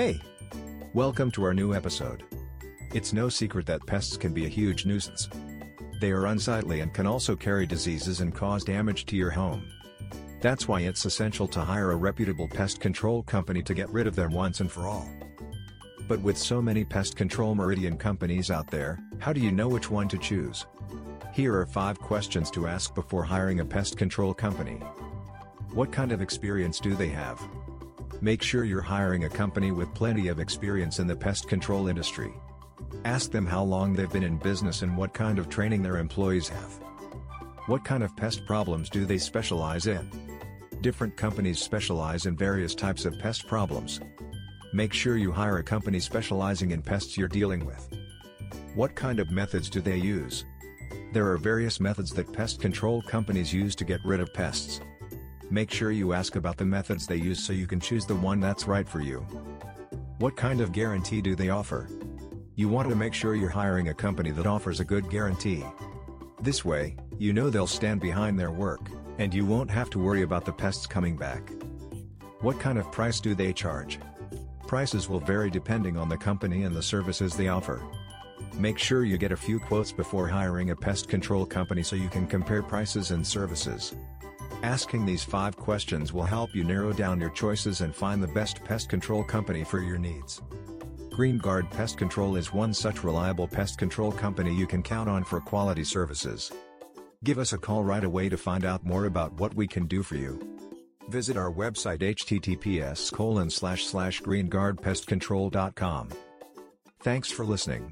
Hey! Welcome to our new episode. It's no secret that pests can be a huge nuisance. They are unsightly and can also carry diseases and cause damage to your home. That's why it's essential to hire a reputable pest control company to get rid of them once and for all. But with so many pest control Meridian companies out there, how do you know which one to choose? Here are 5 questions to ask before hiring a pest control company. What kind of experience do they have? Make sure you're hiring a company with plenty of experience in the pest control industry. Ask them how long they've been in business and what kind of training their employees have. What kind of pest problems do they specialize in? Different companies specialize in various types of pest problems. Make sure you hire a company specializing in pests you're dealing with. What kind of methods do they use? There are various methods that pest control companies use to get rid of pests. Make sure you ask about the methods they use so you can choose the one that's right for you. What kind of guarantee do they offer? You want to make sure you're hiring a company that offers a good guarantee. This way, you know they'll stand behind their work, and you won't have to worry about the pests coming back. What kind of price do they charge? Prices will vary depending on the company and the services they offer. Make sure you get a few quotes before hiring a pest control company so you can compare prices and services. Asking these 5 questions will help you narrow down your choices and find the best pest control company for your needs. GreenGuard Pest Control is one such reliable pest control company you can count on for quality services. Give us a call right away to find out more about what we can do for you. Visit our website https://greenguardpestcontrol.com. Thanks for listening.